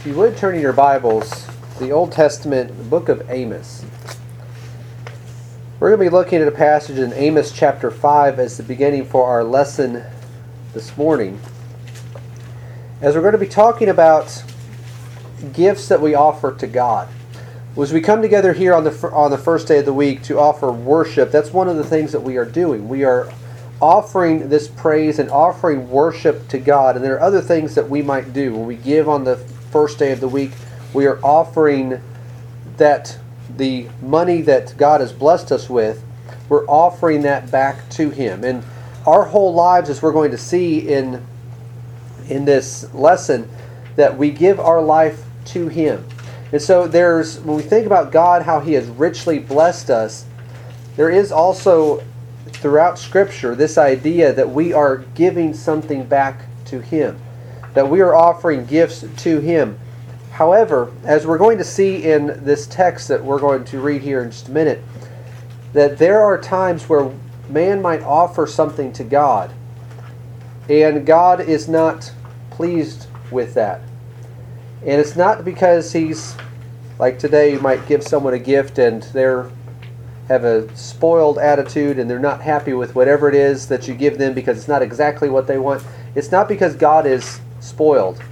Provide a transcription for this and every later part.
If you would turn in your Bibles, the Old Testament, the book of Amos. We're going to be looking at a passage in Amos chapter 5 as the beginning for our lesson this morning. As we're going to be talking about gifts that we offer to God. As we come together here on the on the first day of the week to offer worship, that's one of the things that we are doing. We are offering this praise and offering worship to God. And there are other things that we might do when we give on the first day of the week, we are offering that the money that God has blessed us with, we're offering that back to Him. And our whole lives, as we're going to see in in this lesson, that we give our life to Him. And so there's when we think about God, how He has richly blessed us, there is also throughout Scripture this idea that we are giving something back to Him, that we are offering gifts to Him. However, as we're going to see in this text that we're going to read here in just a minute, that there are times where man might offer something to God, and God is not pleased with that. And it's not because he's like today you might give someone a gift and they're have a spoiled attitude and they're not happy with whatever it is that you give them because it's not exactly what they want. It's not because God is spoiled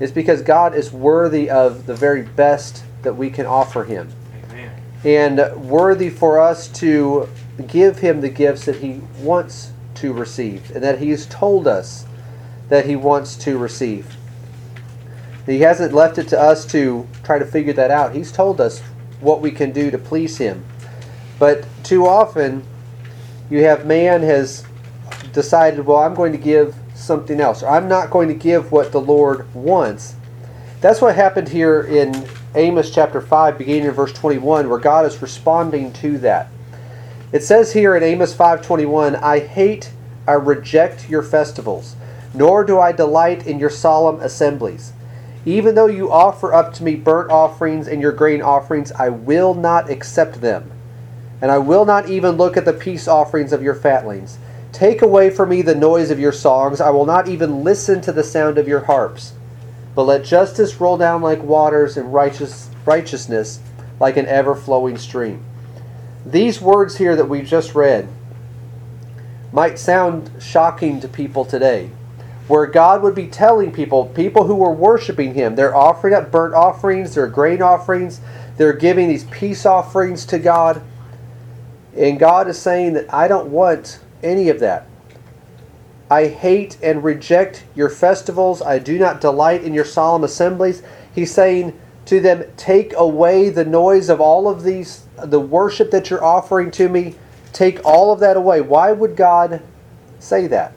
is because God is worthy of the very best that we can offer Him. Amen. And worthy for us to give Him the gifts that He wants to receive and that He's told us that He wants to receive. He hasn't left it to us to try to figure that out. He's told us what we can do to please Him. But too often, you have man has decided, well, I'm going to give something else. Or I'm not going to give what the Lord wants. That's what happened here in Amos chapter 5, beginning in verse 21, where God is responding to that. It says here in Amos 5:21, "I hate, I reject your festivals, nor do I delight in your solemn assemblies. Even though you offer up to me burnt offerings and your grain offerings, I will not accept them, and I will not even look at the peace offerings of your fatlings." Take away from me the noise of your songs. I will not even listen to the sound of your harps. But let justice roll down like waters and righteous, righteousness like an ever flowing stream. These words here that we just read might sound shocking to people today, where God would be telling people, people who were worshiping Him, they're offering up burnt offerings, they're grain offerings, they're giving these peace offerings to God. And God is saying that I don't want any of that. I hate and reject your festivals. I do not delight in your solemn assemblies. He's saying to them, Take away the noise of all of these, the worship that you're offering to me. Take all of that away. Why would God say that?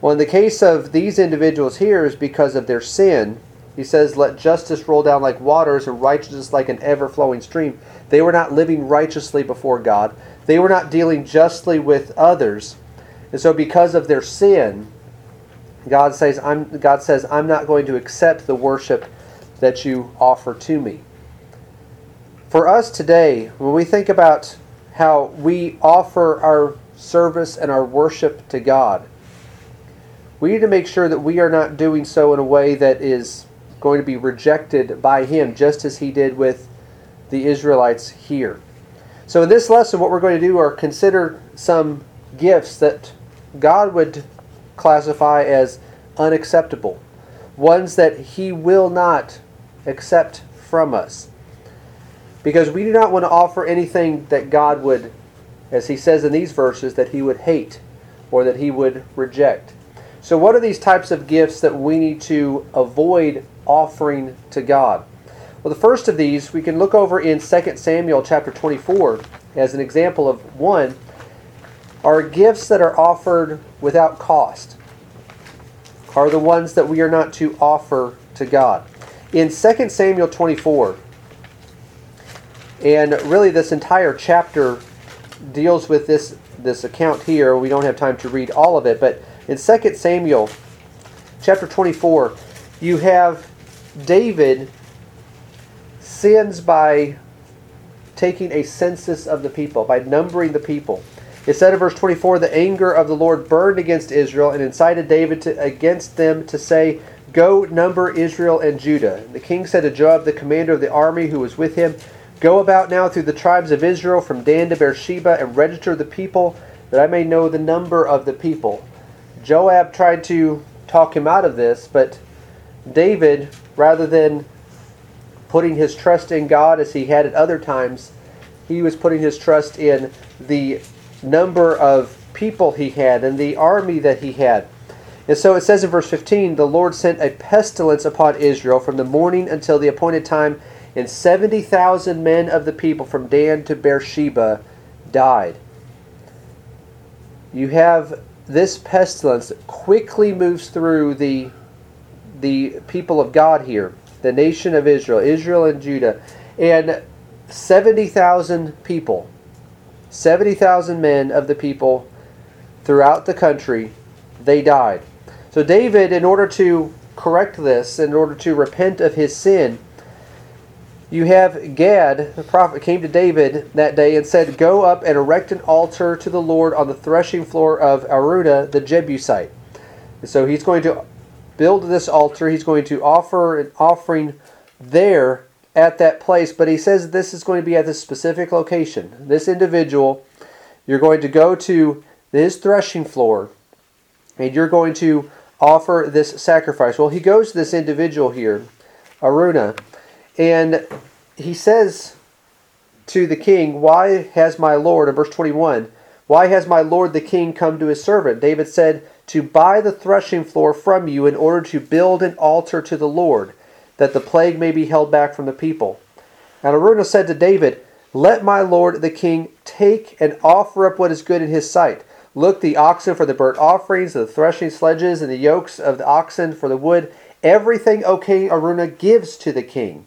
Well, in the case of these individuals here, is because of their sin. He says, Let justice roll down like waters and righteousness like an ever flowing stream. They were not living righteously before God. They were not dealing justly with others. And so because of their sin, God says, I'm, God says, I'm not going to accept the worship that you offer to me. For us today, when we think about how we offer our service and our worship to God, we need to make sure that we are not doing so in a way that is going to be rejected by Him, just as He did with the Israelites here. So in this lesson, what we're going to do are consider some gifts that God would classify as unacceptable, ones that He will not accept from us. Because we do not want to offer anything that God would, as He says in these verses, that He would hate or that He would reject. So, what are these types of gifts that we need to avoid offering to God? Well, the first of these we can look over in 2 Samuel chapter 24 as an example of one are gifts that are offered without cost. Are the ones that we are not to offer to God. In 2 Samuel 24, and really this entire chapter deals with this this account here. We don't have time to read all of it, but in 2 Samuel chapter 24, you have David sins by taking a census of the people, by numbering the people. It said in verse 24, the anger of the Lord burned against Israel and incited David to, against them to say, Go number Israel and Judah. The king said to Joab, the commander of the army who was with him, Go about now through the tribes of Israel from Dan to Beersheba and register the people, that I may know the number of the people. Joab tried to talk him out of this, but David, rather than putting his trust in God as he had at other times, he was putting his trust in the number of people he had and the army that he had. And so it says in verse 15 the Lord sent a pestilence upon Israel from the morning until the appointed time, and 70,000 men of the people from Dan to Beersheba died. You have this pestilence that quickly moves through the, the people of God here, the nation of Israel, Israel and Judah, and 70,000 people, 70,000 men of the people throughout the country, they died. So David, in order to correct this, in order to repent of his sin, you have Gad, the prophet, came to David that day and said, Go up and erect an altar to the Lord on the threshing floor of Araunah the Jebusite. And so he's going to build this altar. He's going to offer an offering there at that place. But he says this is going to be at this specific location. This individual, you're going to go to his threshing floor and you're going to offer this sacrifice. Well, he goes to this individual here, Araunah, and he says to the king, Why has my Lord, in verse 21, why has my Lord the king come to his servant? David said, To buy the threshing floor from you in order to build an altar to the Lord, that the plague may be held back from the people. And Araunah said to David, Let my Lord the king take and offer up what is good in his sight. Look, the oxen for the burnt offerings, the threshing sledges, and the yokes of the oxen for the wood. Everything, O king, Araunah gives to the king.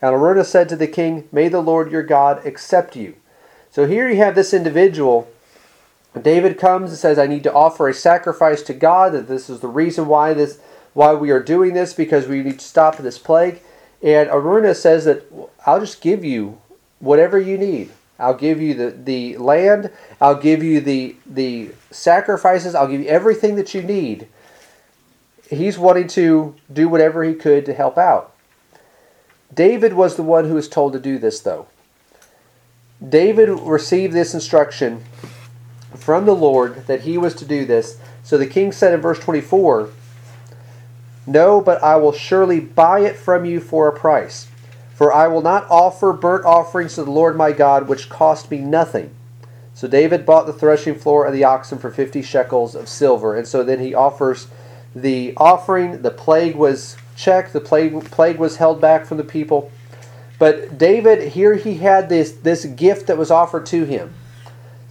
And Araunah said to the king, May the Lord your God accept you. So here you have this individual. David comes and says, I need to offer a sacrifice to God, that this is the reason why this why we are doing this, because we need to stop this plague. And Araunah says that I'll just give you whatever you need. I'll give you the, the land, I'll give you the the sacrifices, I'll give you everything that you need. He's wanting to do whatever he could to help out. David was the one who was told to do this, though. David received this instruction from the Lord that he was to do this. So the king said in verse 24, No, but I will surely buy it from you for a price. For I will not offer burnt offerings to the Lord my God, which cost me nothing. So David bought the threshing floor and the oxen for 50 shekels of silver. And so then he offers the offering. The plague was checked. The plague, plague was held back from the people. But David, here he had this, this gift that was offered to him.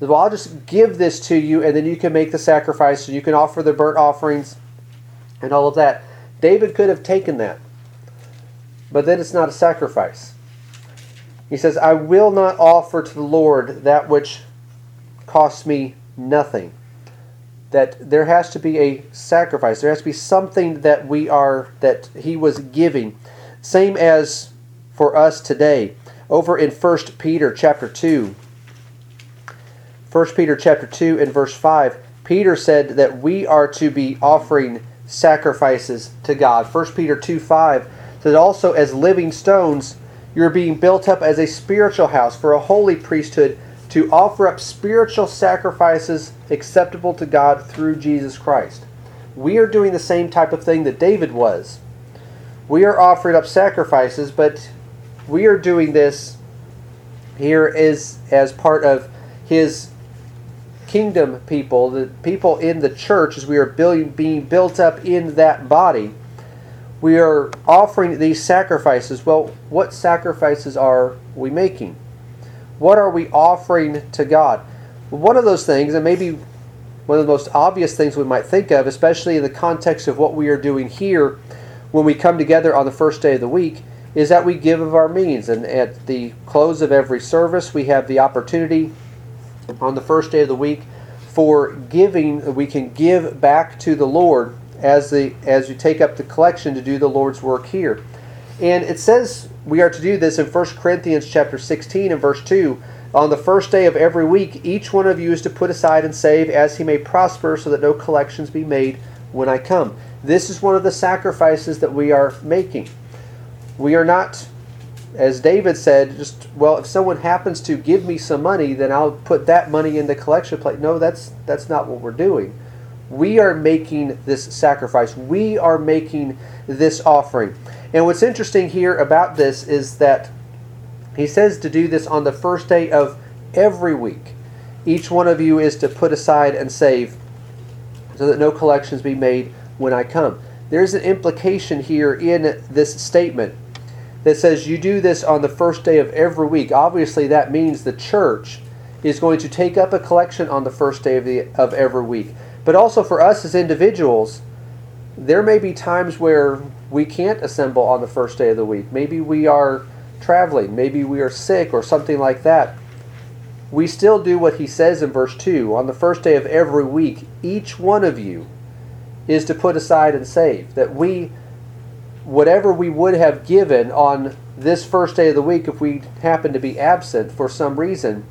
Said, Well, I'll just give this to you, and then you can make the sacrifice, so you can offer the burnt offerings and all of that. David could have taken that. But then it's not a sacrifice. He says, I will not offer to the Lord that which costs me nothing that there has to be a sacrifice. There has to be something that we are that he was giving. Same as for us today. Over in 1 Peter chapter 2. 1 Peter chapter 2 and verse 5, Peter said that we are to be offering sacrifices to God. 1 Peter 2 5 says also as living stones you're being built up as a spiritual house for a holy priesthood to offer up spiritual sacrifices acceptable to God through Jesus Christ. We are doing the same type of thing that David was. We are offering up sacrifices, but we are doing this here is as part of his kingdom people, the people in the church, as we are building, being built up in that body. We are offering these sacrifices. Well, what sacrifices are we making? What are we offering to God? One of those things, and maybe one of the most obvious things we might think of, especially in the context of what we are doing here when we come together on the first day of the week, is that we give of our means. And at the close of every service, we have the opportunity on the first day of the week for giving. We can give back to the Lord as the as you take up the collection to do the Lord's work here. And it says we are to do this in 1 Corinthians chapter 16 and verse 2. On the first day of every week, each one of you is to put aside and save as he may prosper, so that no collections be made when I come. This is one of the sacrifices that we are making. We are not, as David said, just, well, if someone happens to give me some money, then I'll put that money in the collection plate. No, that's, that's not what we're doing. We are making this sacrifice. We are making this offering. And what's interesting here about this is that he says to do this on the first day of every week. Each one of you is to put aside and save so that no collections be made when I come. There's an implication here in this statement that says you do this on the first day of every week. Obviously, that means the church is going to take up a collection on the first day of, the, of every week. But also for us as individuals, there may be times where we can't assemble on the first day of the week. Maybe we are traveling, maybe we are sick or something like that. We still do what he says in verse 2 on the first day of every week, each one of you is to put aside and save. That we, whatever we would have given on this first day of the week, if we happen to be absent for some reason,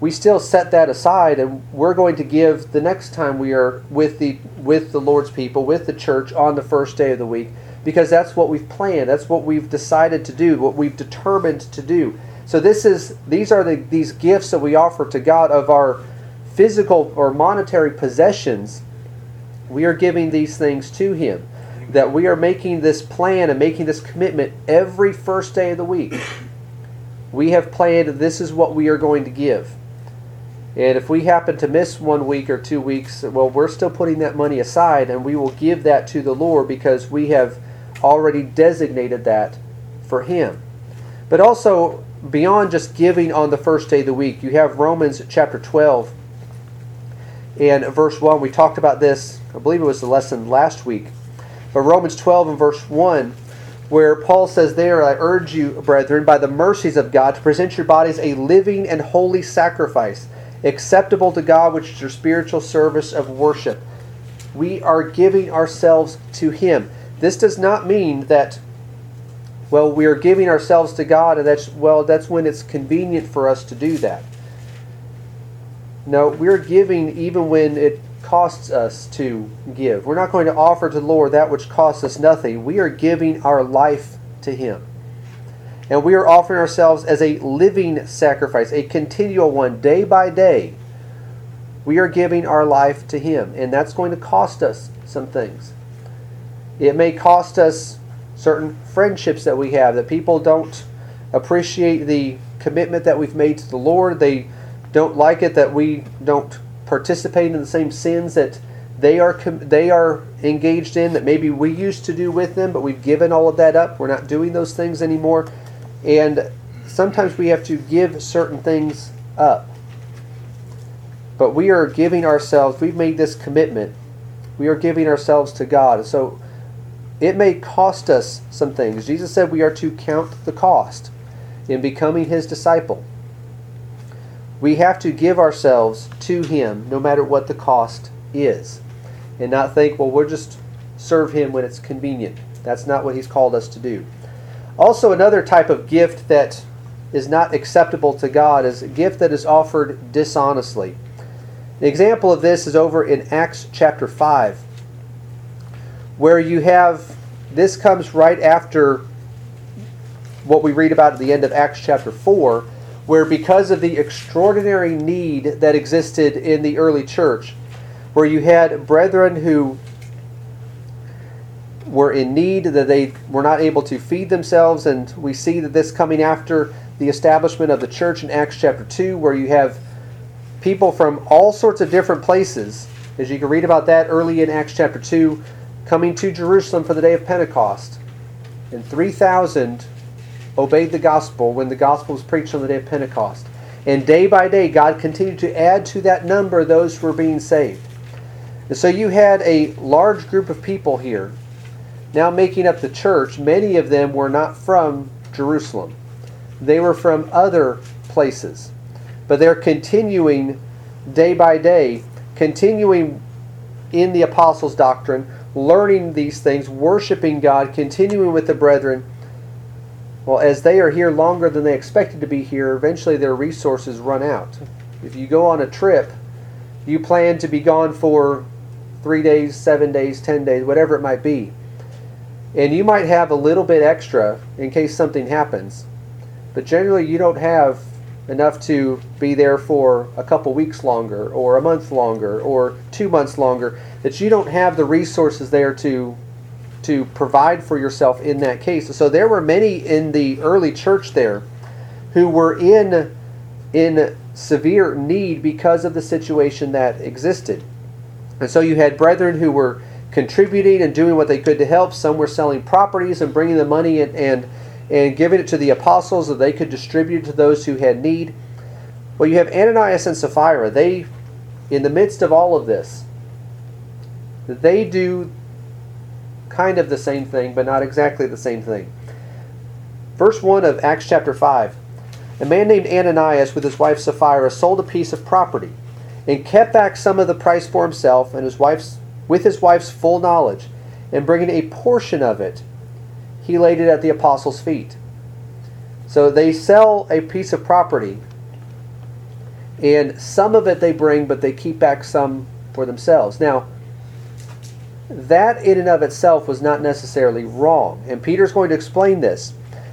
we still set that aside and we're going to give the next time we are with the with the Lord's people, with the church on the first day of the week because that's what we've planned. That's what we've decided to do, what we've determined to do. So this is these are the these gifts that we offer to God of our physical or monetary possessions. We are giving these things to him. That we are making this plan and making this commitment every first day of the week. We have planned this is what we are going to give. And if we happen to miss one week or two weeks, well, we're still putting that money aside and we will give that to the Lord because we have already designated that for Him. But also, beyond just giving on the first day of the week, you have Romans chapter 12 and verse 1. We talked about this, I believe it was the lesson last week. But Romans 12 and verse 1, where Paul says there, I urge you, brethren, by the mercies of God, to present your bodies a living and holy sacrifice, acceptable to God, which is your spiritual service of worship. We are giving ourselves to Him. This does not mean that, well, we are giving ourselves to God and that's, well, that's when it's convenient for us to do that. No, we're giving even when it costs us to give. We're not going to offer to the Lord that which costs us nothing. We are giving our life to Him. And we are offering ourselves as a living sacrifice, a continual one, day by day. We are giving our life to Him, and that's going to cost us some things. It may cost us certain friendships that we have, that people don't appreciate the commitment that we've made to the Lord. They don't like it that we don't participate in the same sins that they are they are engaged in that maybe we used to do with them, but we've given all of that up. We're not doing those things anymore. And sometimes we have to give certain things up. But we are giving ourselves, we've made this commitment. We are giving ourselves to God. So it may cost us some things. Jesus said we are to count the cost in becoming his disciple. We have to give ourselves to him no matter what the cost is. And not think, well, we'll just serve him when it's convenient. That's not what he's called us to do. Also, another type of gift that is not acceptable to God is a gift that is offered dishonestly. An example of this is over in Acts chapter 5 where you have this comes right after what we read about at the end of Acts chapter 4, where because of the extraordinary need that existed in the early church, where you had brethren who were in need, that they were not able to feed themselves, and we see that this coming after the establishment of the church in Acts chapter 2, where you have people from all sorts of different places, as you can read about that early in Acts chapter 2, coming to Jerusalem for the day of Pentecost. And 3,000 obeyed the gospel when the gospel was preached on the day of Pentecost. And day by day, God continued to add to that number those who were being saved. And so you had a large group of people here now making up the church. Many of them were not from Jerusalem, they were from other places. But they're continuing day by day, continuing in the apostles' doctrine, learning these things, worshiping God, continuing with the brethren. Well, as they are here longer than they expected to be here, eventually their resources run out. If you go on a trip, you plan to be gone for three days, seven days, ten days, whatever it might be. And you might have a little bit extra in case something happens. But generally, you don't have enough to be there for a couple weeks longer, or a month longer, or two months longer, that you don't have the resources there to to provide for yourself in that case. So there were many in the early church there who were in in severe need because of the situation that existed. And so you had brethren who were contributing and doing what they could to help. Some were selling properties and bringing the money and, and, and giving it to the apostles so they could distribute to those who had need. Well, you have Ananias and Sapphira. They, in the midst of all of this, they do kind of the same thing, but not exactly the same thing. Verse 1 of Acts chapter 5 A man named Ananias with his wife Sapphira sold a piece of property and kept back some of the price for himself and his wife's with his wife's full knowledge, and bringing a portion of it, he laid it at the apostles' feet. So they sell a piece of property, and some of it they bring, but they keep back some for themselves. Now, that in and of itself was not necessarily wrong. And Peter's going to explain this.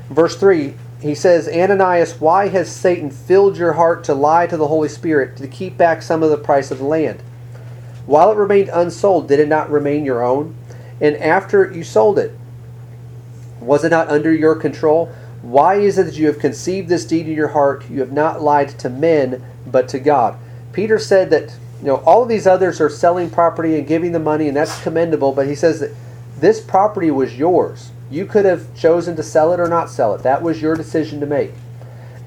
Verse 3, he says, Ananias, why has Satan filled your heart to lie to the Holy Spirit to keep back some of the price of the land? While it remained unsold, did it not remain your own? And after you sold it, was it not under your control? Why is it that you have conceived this deed in your heart? You have not lied to men, but to God. Peter said that you know all of these others are selling property and giving the money, and that's commendable. But he says that this property was yours. You could have chosen to sell it or not sell it. That was your decision to make.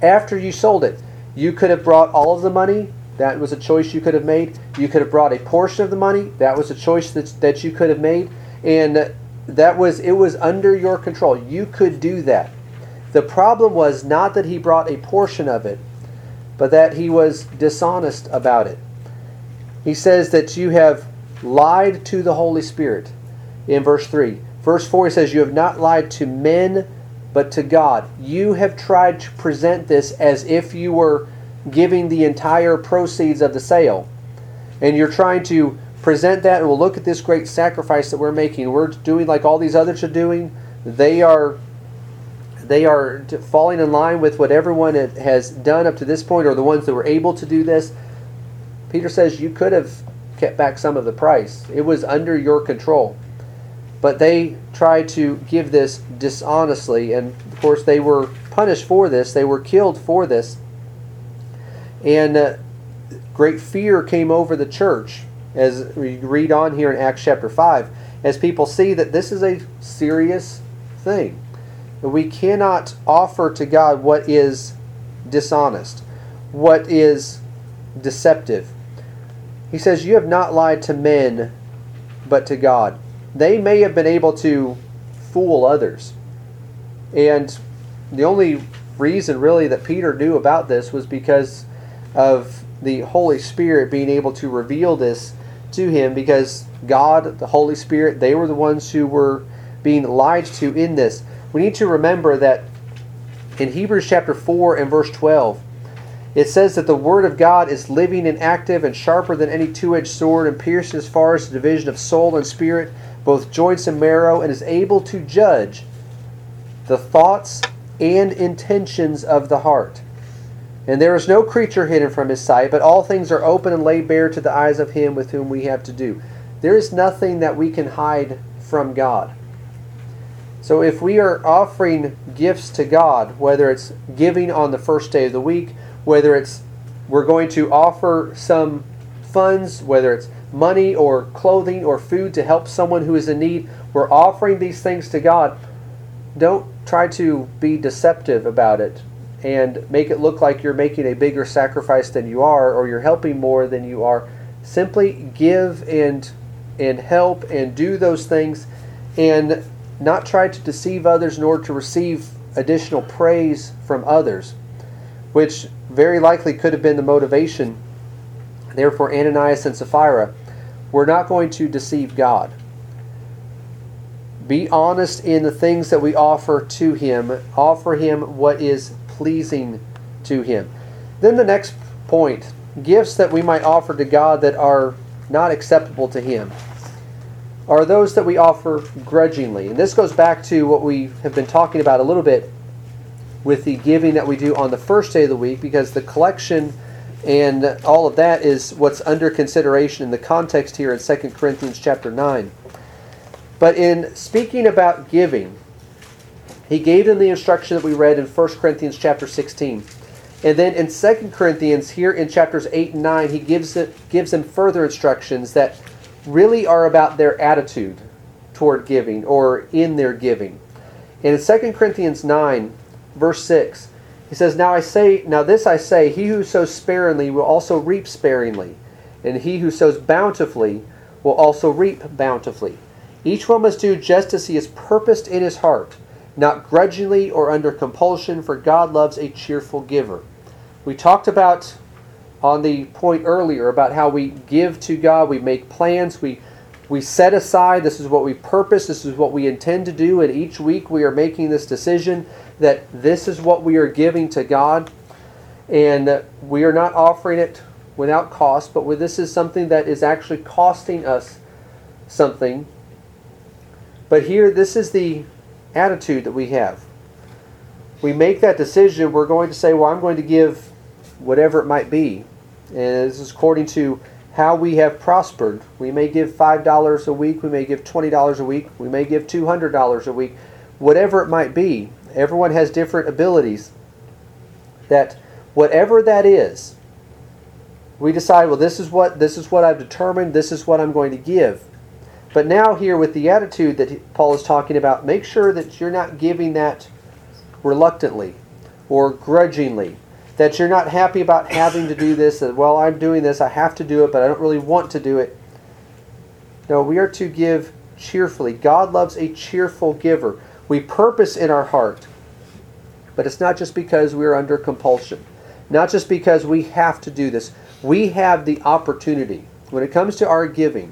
After you sold it, you could have brought all of the money that was a choice you could have made. You could have brought a portion of the money. That was a choice that, that you could have made. And that was it was under your control. You could do that. The problem was not that he brought a portion of it, but that he was dishonest about it. He says that you have lied to the Holy Spirit in verse 3. Verse 4 he says, You have not lied to men, but to God. You have tried to present this as if you were giving the entire proceeds of the sale. And you're trying to present that, and we'll look at this great sacrifice that we're making. We're doing like all these others are doing. They are they are falling in line with what everyone has done up to this point, or the ones that were able to do this. Peter says you could have kept back some of the price. It was under your control. But they tried to give this dishonestly, and of course they were punished for this. They were killed for this. And uh, great fear came over the church as we read on here in Acts chapter 5, as people see that this is a serious thing. We cannot offer to God what is dishonest, what is deceptive. He says, You have not lied to men, but to God. They may have been able to fool others. And the only reason, really, that Peter knew about this was because of the Holy Spirit being able to reveal this to him because God, the Holy Spirit, they were the ones who were being lied to in this. We need to remember that in Hebrews chapter 4 and verse 12, it says that the Word of God is living and active and sharper than any two edged sword and piercing as far as the division of soul and spirit, both joints and marrow, and is able to judge the thoughts and intentions of the heart. And there is no creature hidden from his sight, but all things are open and laid bare to the eyes of him with whom we have to do. There is nothing that we can hide from God. So if we are offering gifts to God, whether it's giving on the first day of the week, whether it's we're going to offer some funds, whether it's money or clothing or food to help someone who is in need, we're offering these things to God. Don't try to be deceptive about it and make it look like you're making a bigger sacrifice than you are or you're helping more than you are. Simply give and and help and do those things and not try to deceive others nor to receive additional praise from others, which very likely could have been the motivation. Therefore, Ananias and Sapphira were not going to deceive God. Be honest in the things that we offer to Him. Offer Him what is pleasing to Him. Then the next point gifts that we might offer to God that are not acceptable to Him. are those that we offer grudgingly. And this goes back to what we have been talking about a little bit with the giving that we do on the first day of the week, because the collection and all of that is what's under consideration in the context here in 2 Corinthians chapter 9. But in speaking about giving, he gave them the instruction that we read in 1 Corinthians chapter 16. And then in 2 Corinthians, here in chapters 8 and 9, he gives, it, gives them further instructions that really are about their attitude toward giving or in their giving. And in 2 Corinthians 9, verse 6, he says, Now I say, now this I say, he who sows sparingly will also reap sparingly, and he who sows bountifully will also reap bountifully. Each one must do just as he has purposed in his heart, not grudgingly or under compulsion, for God loves a cheerful giver. We talked about on the point earlier about how we give to God, we make plans, we we set aside this is what we purpose, this is what we intend to do, and each week we are making this decision that this is what we are giving to God, and that we are not offering it without cost, but this is something that is actually costing us something but here, this is the attitude that we have. We make that decision, we're going to say, well, I'm going to give whatever it might be. And this is according to how we have prospered. We may give $5 a week, we may give $20 a week, we may give $200 a week, whatever it might be. Everyone has different abilities. That whatever that is, we decide, well, this is what this is what I've determined, this is what I'm going to give. But now, here with the attitude that Paul is talking about, make sure that you're not giving that reluctantly or grudgingly. That you're not happy about having to do this, that, well, I'm doing this, I have to do it, but I don't really want to do it. No, we are to give cheerfully. God loves a cheerful giver. We purpose in our heart, but it's not just because we're under compulsion, not just because we have to do this. We have the opportunity. When it comes to our giving,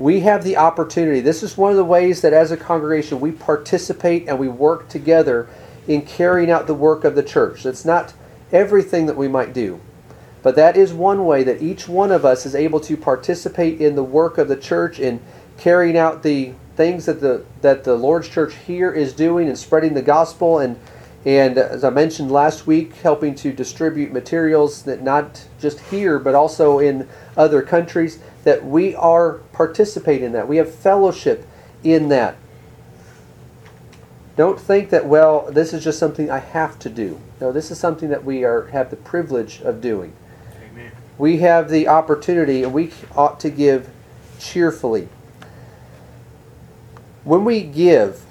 we have the opportunity. This is one of the ways that as a congregation we participate and we work together in carrying out the work of the church. It's not everything that we might do, but that is one way that each one of us is able to participate in the work of the church in carrying out the things that the that the Lord's church here is doing and spreading the gospel and and uh, as I mentioned last week, helping to distribute materials that not just here but also in other countries that we are participating in that. We have fellowship in that. Don't think that, well, this is just something I have to do. No, this is something that we are have the privilege of doing. Amen. We have the opportunity and we ought to give cheerfully. When we give,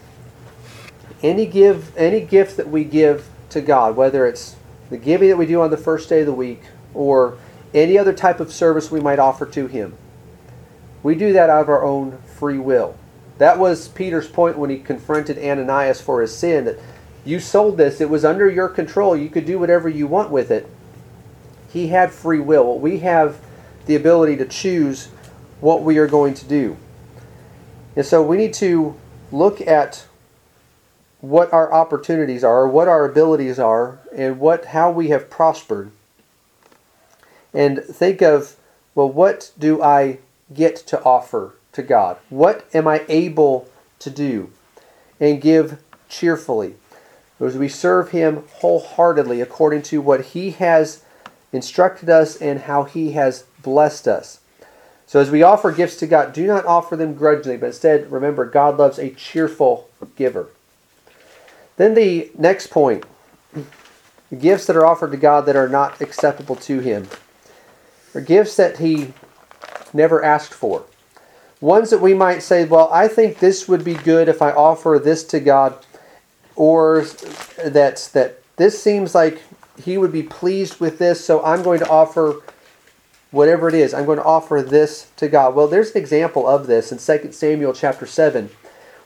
any give any gift that we give to God, whether it's the giving that we do on the first day of the week or any other type of service we might offer to Him. We do that out of our own free will. That was Peter's point when he confronted Ananias for his sin that you sold this, it was under your control, you could do whatever you want with it. He had free will. We have the ability to choose what we are going to do. And so we need to look at what our opportunities are, what our abilities are, and what how we have prospered and think of, well, what do I get to offer to God? What am I able to do? And give cheerfully. As we serve Him wholeheartedly according to what He has instructed us and how He has blessed us. So as we offer gifts to God, do not offer them grudgingly, but instead remember God loves a cheerful giver. Then the next point gifts that are offered to God that are not acceptable to Him or gifts that he never asked for. Ones that we might say, well, I think this would be good if I offer this to God, or that, that this seems like he would be pleased with this, so I'm going to offer whatever it is. I'm going to offer this to God. Well, there's an example of this in 2 Samuel chapter 7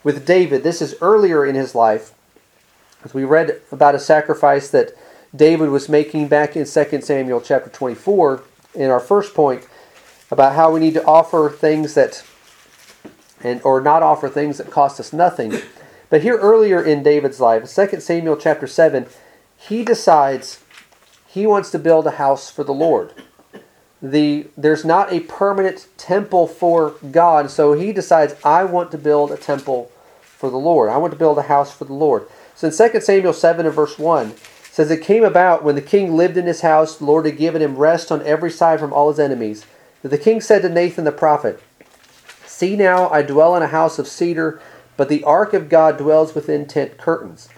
with David. This is earlier in his life. As we read about a sacrifice that David was making back in 2 Samuel chapter 24 in our first point about how we need to offer things that and or not offer things that cost us nothing. But here earlier in David's life, 2 Samuel chapter 7, he decides he wants to build a house for the Lord. the there's not a permanent temple for God. So he decides, I want to build a temple for the Lord. I want to build a house for the Lord. So in 2 Samuel 7 and verse 1, says it came about when the king lived in his house, the Lord had given him rest on every side from all his enemies. That the king said to Nathan the prophet, See now, I dwell in a house of cedar, but the ark of God dwells within tent curtains.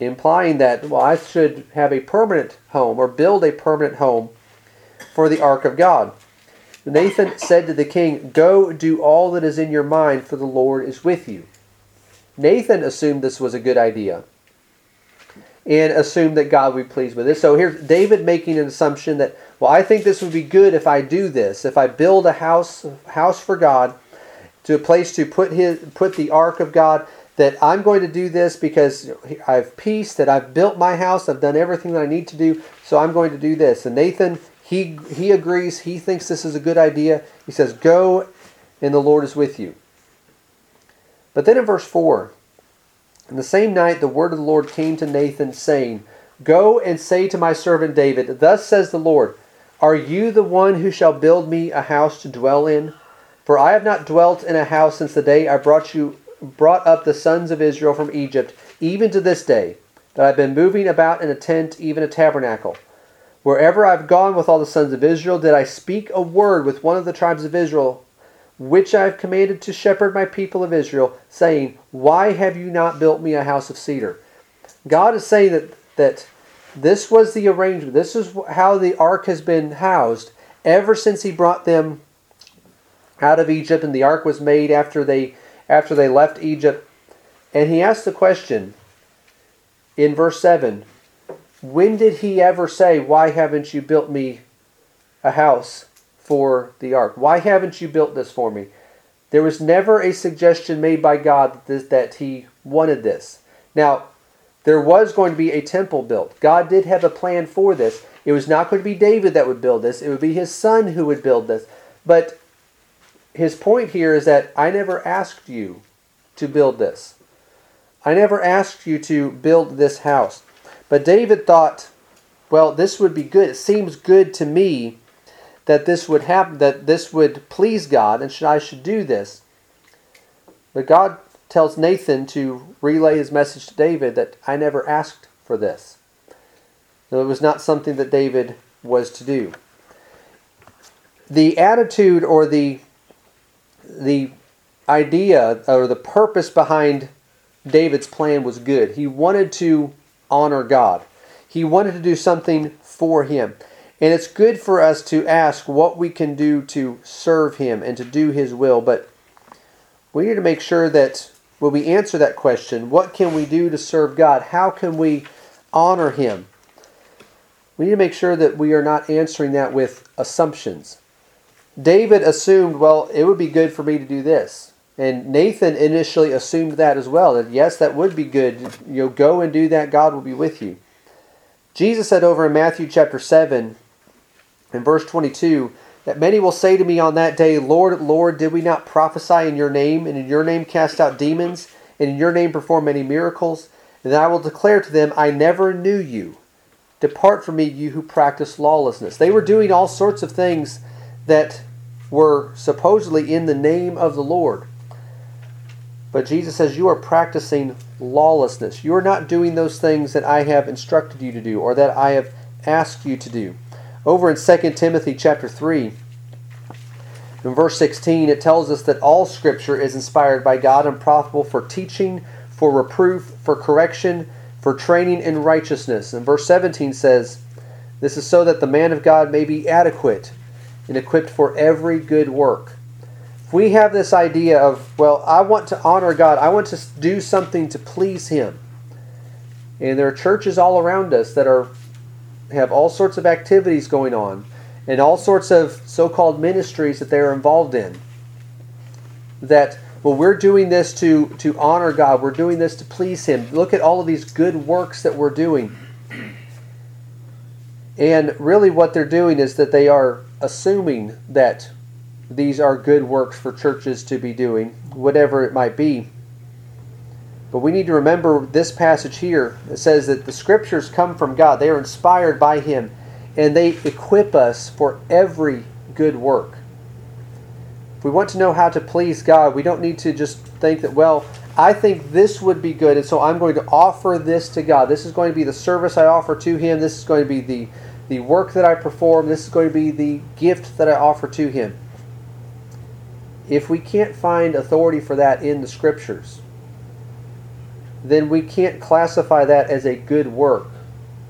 Implying that, well, I should have a permanent home or build a permanent home for the ark of God. Nathan said to the king, Go do all that is in your mind, for the Lord is with you. Nathan assumed this was a good idea and assumed that God would be pleased with it. So here's David making an assumption that, well, I think this would be good if I do this, if I build a house house for God, to a place to put his put the ark of God. That I'm going to do this because I have peace. That I've built my house. I've done everything that I need to do. So I'm going to do this. And Nathan, he he agrees. He thinks this is a good idea. He says, "Go, and the Lord is with you." But then in verse four, in the same night the word of the Lord came to Nathan, saying, Go and say to my servant David, Thus says the Lord, Are you the one who shall build me a house to dwell in? For I have not dwelt in a house since the day I brought you brought up the sons of Israel from Egypt, even to this day, that I've been moving about in a tent, even a tabernacle. Wherever I've gone with all the sons of Israel, did I speak a word with one of the tribes of Israel which I have commanded to shepherd my people of Israel, saying, Why have you not built me a house of cedar? God is saying that, that this was the arrangement. This is how the ark has been housed ever since he brought them out of Egypt, and the ark was made after they after they left Egypt. And he asked the question in verse 7 When did he ever say, Why haven't you built me a house for the ark. Why haven't you built this for me? There was never a suggestion made by God that, this, that he wanted this. Now, there was going to be a temple built. God did have a plan for this. It was not going to be David that would build this, it would be his son who would build this. But his point here is that I never asked you to build this. I never asked you to build this house. But David thought, well, this would be good. It seems good to me that this would happen, that this would please God, and should, I should do this. But God tells Nathan to relay his message to David that I never asked for this. So it was not something that David was to do. The attitude or the the idea or the purpose behind David's plan was good. He wanted to honor God. He wanted to do something for him. And it's good for us to ask what we can do to serve Him and to do His will, but we need to make sure that when we answer that question, what can we do to serve God? How can we honor Him? We need to make sure that we are not answering that with assumptions. David assumed, well, it would be good for me to do this. And Nathan initially assumed that as well, that yes, that would be good. You know, go and do that, God will be with you. Jesus said over in Matthew chapter 7, in verse 22 that many will say to me on that day, Lord, Lord, did we not prophesy in your name, and in your name cast out demons, and in your name perform many miracles? And I will declare to them, I never knew you. Depart from me, you who practice lawlessness. They were doing all sorts of things that were supposedly in the name of the Lord. But Jesus says, You are practicing lawlessness. You are not doing those things that I have instructed you to do or that I have asked you to do. Over in 2 Timothy chapter 3, in verse 16, it tells us that all Scripture is inspired by God and profitable for teaching, for reproof, for correction, for training in righteousness. And verse 17 says, This is so that the man of God may be adequate and equipped for every good work. If we have this idea of, well, I want to honor God, I want to do something to please Him, and there are churches all around us that are have all sorts of activities going on and all sorts of so called ministries that they're involved in. That, well, we're doing this to, to honor God, we're doing this to please Him. Look at all of these good works that we're doing. And really, what they're doing is that they are assuming that these are good works for churches to be doing, whatever it might be. But we need to remember this passage here. It says that the scriptures come from God, they are inspired by Him. and they equip us for every good work. If we want to know how to please God, we don't need to just think that, well, I think this would be good, and so I'm going to offer this to God. This is going to be the service I offer to Him. This is going to be the, the work that I perform. This is going to be the gift that I offer to Him. If we can't find authority for that in the Scriptures, then we can't classify that as a good work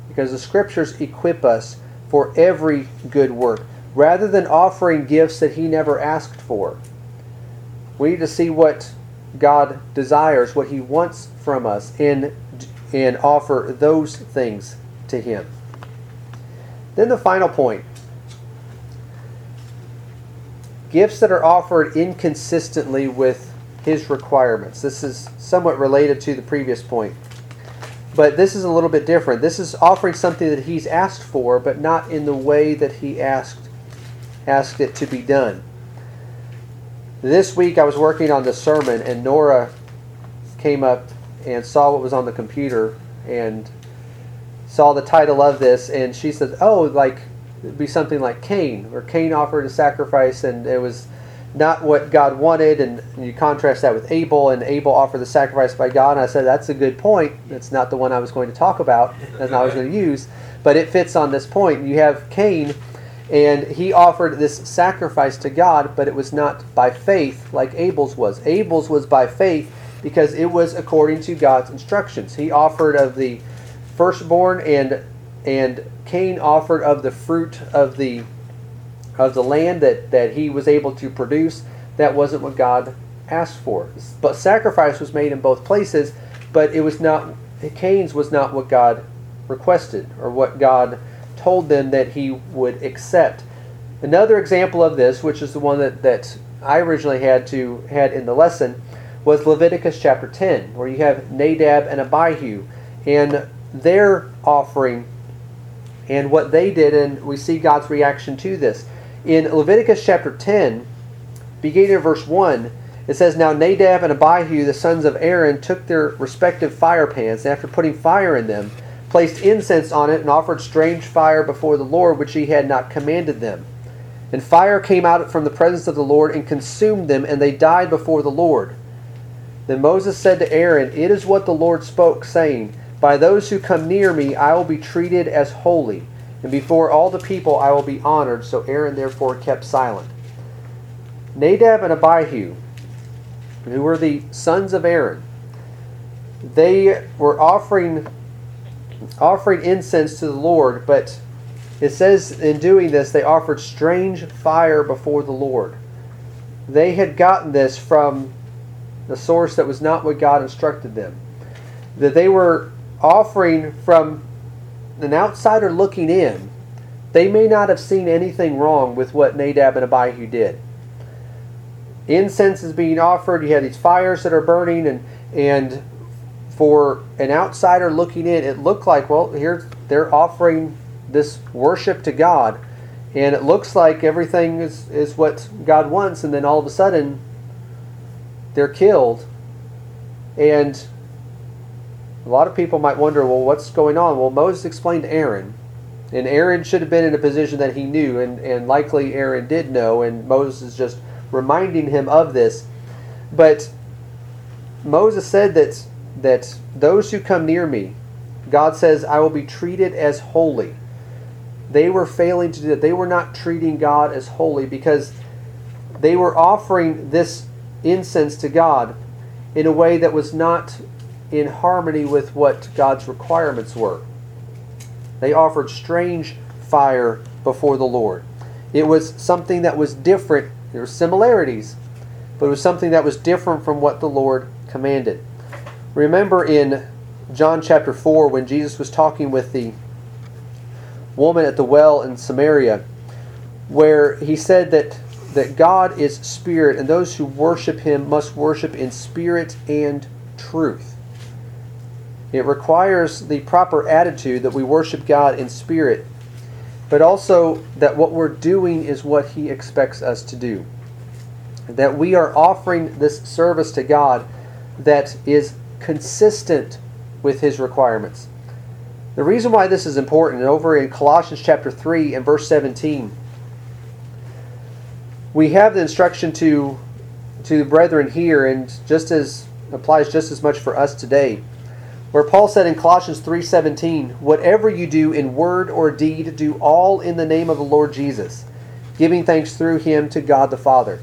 because the Scriptures equip us for every good work rather than offering gifts that He never asked for. We need to see what God desires, what He wants from us, and, and offer those things to Him. Then the final point gifts that are offered inconsistently with His requirements. This is somewhat related to the previous point. But this is a little bit different. This is offering something that He's asked for, but not in the way that He asked, asked it to be done. This week I was working on the sermon, and Nora came up and saw what was on the computer and saw the title of this, and she said, "Oh, like it'd be something like Cain, where Cain offered a sacrifice, and it was not what God wanted." And you contrast that with Abel, and Abel offered the sacrifice by God. And I said, "That's a good point. That's not the one I was going to talk about. That's not I was going to use, but it fits on this point. You have Cain." And he offered this sacrifice to God, but it was not by faith like Abel's was. Abel's was by faith because it was according to God's instructions. He offered of the firstborn and and Cain offered of the fruit of the of the land that, that he was able to produce. That wasn't what God asked for. But sacrifice was made in both places, but it was not Cain's was not what God requested or what God told them that he would accept. Another example of this, which is the one that, that I originally had to had in the lesson, was Leviticus chapter 10, where you have Nadab and Abihu and their offering and what they did, and we see God's reaction to this. In Leviticus chapter 10, beginning in verse 1, it says, Now Nadab and Abihu, the sons of Aaron, took their respective fire pans, and after putting fire in them, placed incense on it, and offered strange fire before the Lord, which he had not commanded them. And fire came out from the presence of the Lord and consumed them, and they died before the Lord. Then Moses said to Aaron, It is what the Lord spoke, saying, By those who come near me I will be treated as holy, and before all the people I will be honored. So Aaron therefore kept silent. Nadab and Abihu, who were the sons of Aaron, they were offering offering incense to the Lord, but it says in doing this, they offered strange fire before the Lord. They had gotten this from the source that was not what God instructed them. That they were offering from an outsider looking in. They may not have seen anything wrong with what Nadab and Abihu did. Incense is being offered, you have these fires that are burning, and, and for an outsider looking in, it looked like, well, here they're offering this worship to God, and it looks like everything is, is what God wants, and then all of a sudden they're killed. And a lot of people might wonder, well, what's going on? Well, Moses explained to Aaron, and Aaron should have been in a position that he knew, and, and likely Aaron did know, and Moses is just reminding him of this. But Moses said that that those who come near me, God says, I will be treated as holy. They were failing to do that. They were not treating God as holy because they were offering this incense to God in a way that was not in harmony with what God's requirements were. They offered strange fire before the Lord. It was something that was different. There were similarities, but it was something that was different from what the Lord commanded. Remember in John chapter 4 when Jesus was talking with the woman at the well in Samaria, where he said that, that God is spirit, and those who worship him must worship in spirit and truth. It requires the proper attitude that we worship God in spirit, but also that what we're doing is what he expects us to do. That we are offering this service to God that is consistent with his requirements. The reason why this is important, over in Colossians chapter 3 and verse 17, we have the instruction to to the brethren here, and just as applies just as much for us today, where Paul said in Colossians 3:17, "Whatever you do in word or deed, do all in the name of the Lord Jesus, giving thanks through him to God the Father."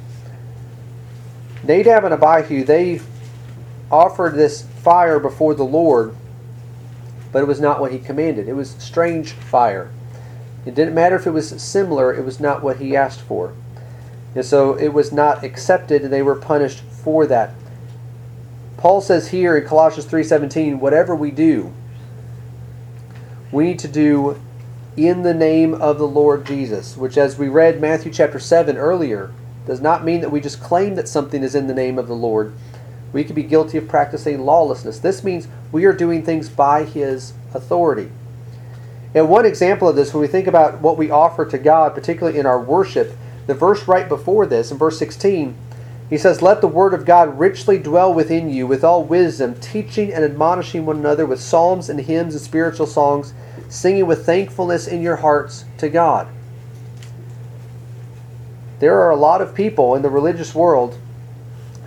Nadab and Abihu, they offered this fire before the Lord, but it was not what he commanded. It was strange fire. It didn't matter if it was similar, it was not what he asked for. And so it was not accepted and they were punished for that. Paul says here in Colossians 3:17, whatever we do, we need to do in the name of the Lord Jesus, which as we read Matthew chapter 7 earlier, does not mean that we just claim that something is in the name of the Lord. We could be guilty of practicing lawlessness. This means we are doing things by his authority. And one example of this, when we think about what we offer to God, particularly in our worship, the verse right before this, in verse 16, he says, Let the word of God richly dwell within you with all wisdom, teaching and admonishing one another with psalms and hymns and spiritual songs, singing with thankfulness in your hearts to God. There are a lot of people in the religious world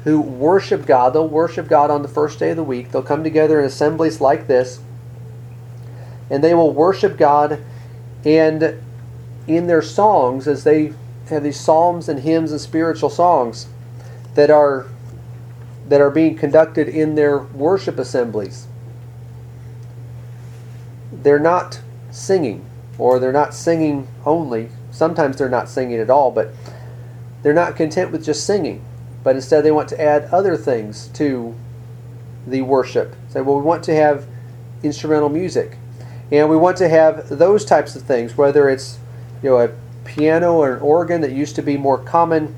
who worship God. They'll worship God on the first day of the week. They'll come together in assemblies like this, and they will worship God. And in their songs, as they have these psalms and hymns and spiritual songs that are that are being conducted in their worship assemblies. They're not singing, or they're not singing only. Sometimes they're not singing at all, but they're not content with just singing. But instead, they want to add other things to the worship. Say, well, we want to have instrumental music, and we want to have those types of things, whether it's you know a piano or an organ that used to be more common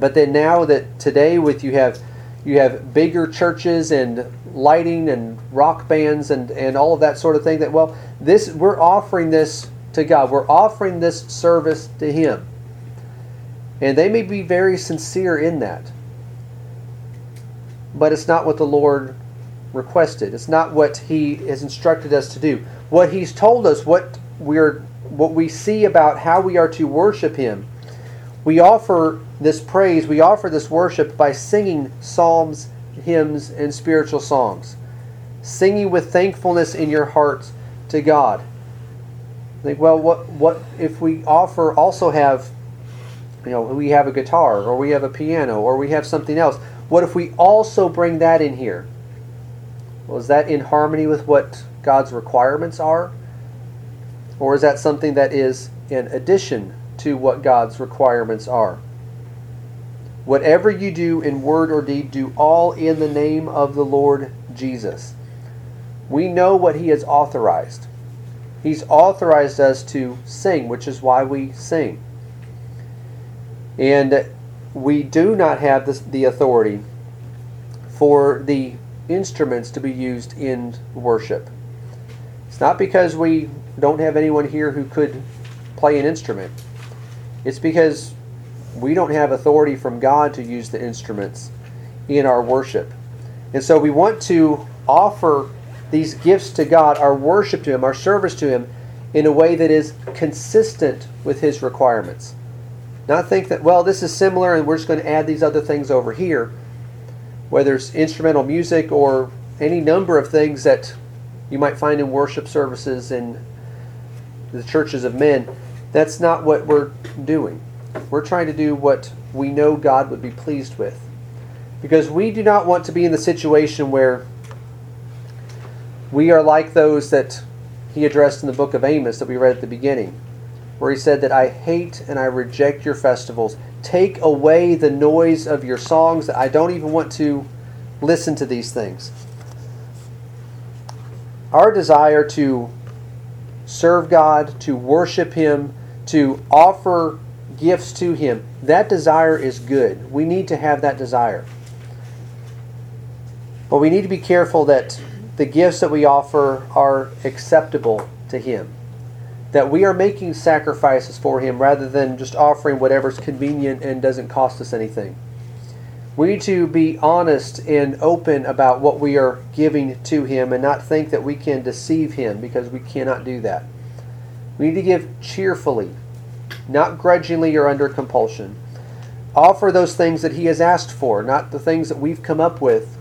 but then now that today with you have you have bigger churches and lighting and rock bands and and all of that sort of thing that well this we're offering this to God. We're offering this service to him. And they may be very sincere in that. But it's not what the Lord requested. It's not what he has instructed us to do. What he's told us what we're what we see about how we are to worship Him. We offer this praise, we offer this worship by singing psalms, hymns, and spiritual songs. Singing with thankfulness in your hearts to God. Think, well, what what if we offer also have, you know, we have a guitar or we have a piano or we have something else? What if we also bring that in here? Well, is that in harmony with what God's requirements are? Or is that something that is in addition to what God's requirements are? Whatever you do in word or deed, do all in the name of the Lord Jesus. We know what He has authorized. He's authorized us to sing, which is why we sing. And we do not have the authority for the instruments to be used in worship. It's not because we don't have anyone here who could play an instrument. It's because we don't have authority from God to use the instruments in our worship. And so we want to offer these gifts to God, our worship to Him, our service to Him, in a way that is consistent with His requirements. Not think that, well, this is similar and we're just going to add these other things over here, whether it's instrumental music or any number of things that you might find in worship services in the churches of men. That's not what we're doing. We're trying to do what we know God would be pleased with. Because we do not want to be in the situation where we are like those that he addressed in the book of Amos that we read at the beginning, where he said that I hate and I reject your festivals. Take away the noise of your songs. I don't even want to listen to these things. Our desire to serve God, to worship Him, to offer gifts to Him, that desire is good. We need to have that desire. But we need to be careful that the gifts that we offer are acceptable to Him. That we are making sacrifices for Him rather than just offering whatever's convenient and doesn't cost us anything. We need to be honest and open about what we are giving to Him and not think that we can deceive Him because we cannot do that. We need to give cheerfully, not grudgingly or under compulsion. Offer those things that He has asked for, not the things that we've come up with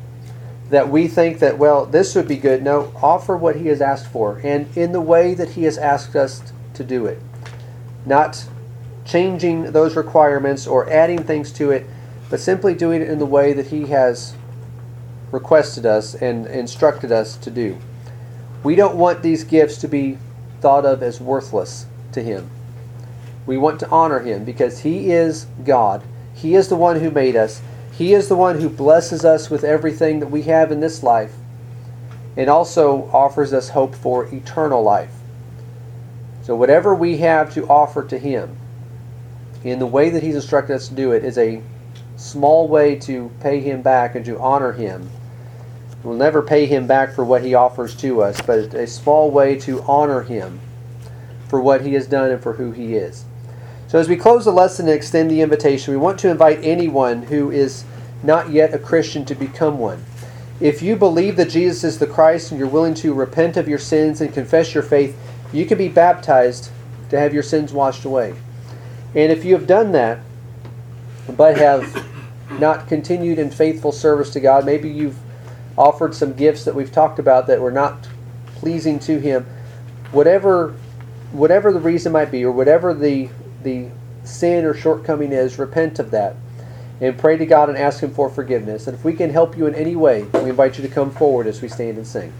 that we think that, well, this would be good. No, offer what He has asked for and in the way that He has asked us to do it. Not changing those requirements or adding things to it but simply doing it in the way that He has requested us and instructed us to do. We don't want these gifts to be thought of as worthless to Him. We want to honor Him because He is God. He is the one who made us. He is the one who blesses us with everything that we have in this life and also offers us hope for eternal life. So, whatever we have to offer to Him in the way that He's instructed us to do it is a small way to pay him back and to honor him. We'll never pay him back for what he offers to us, but a small way to honor him for what he has done and for who he is. So, as we close the lesson and extend the invitation, we want to invite anyone who is not yet a Christian to become one. If you believe that Jesus is the Christ and you're willing to repent of your sins and confess your faith, you can be baptized to have your sins washed away. And if you have done that, but have not continued in faithful service to God. Maybe you've offered some gifts that we've talked about that were not pleasing to Him. Whatever, whatever the reason might be, or whatever the the sin or shortcoming is, repent of that and pray to God and ask Him for forgiveness. And if we can help you in any way, we invite you to come forward as we stand and sing.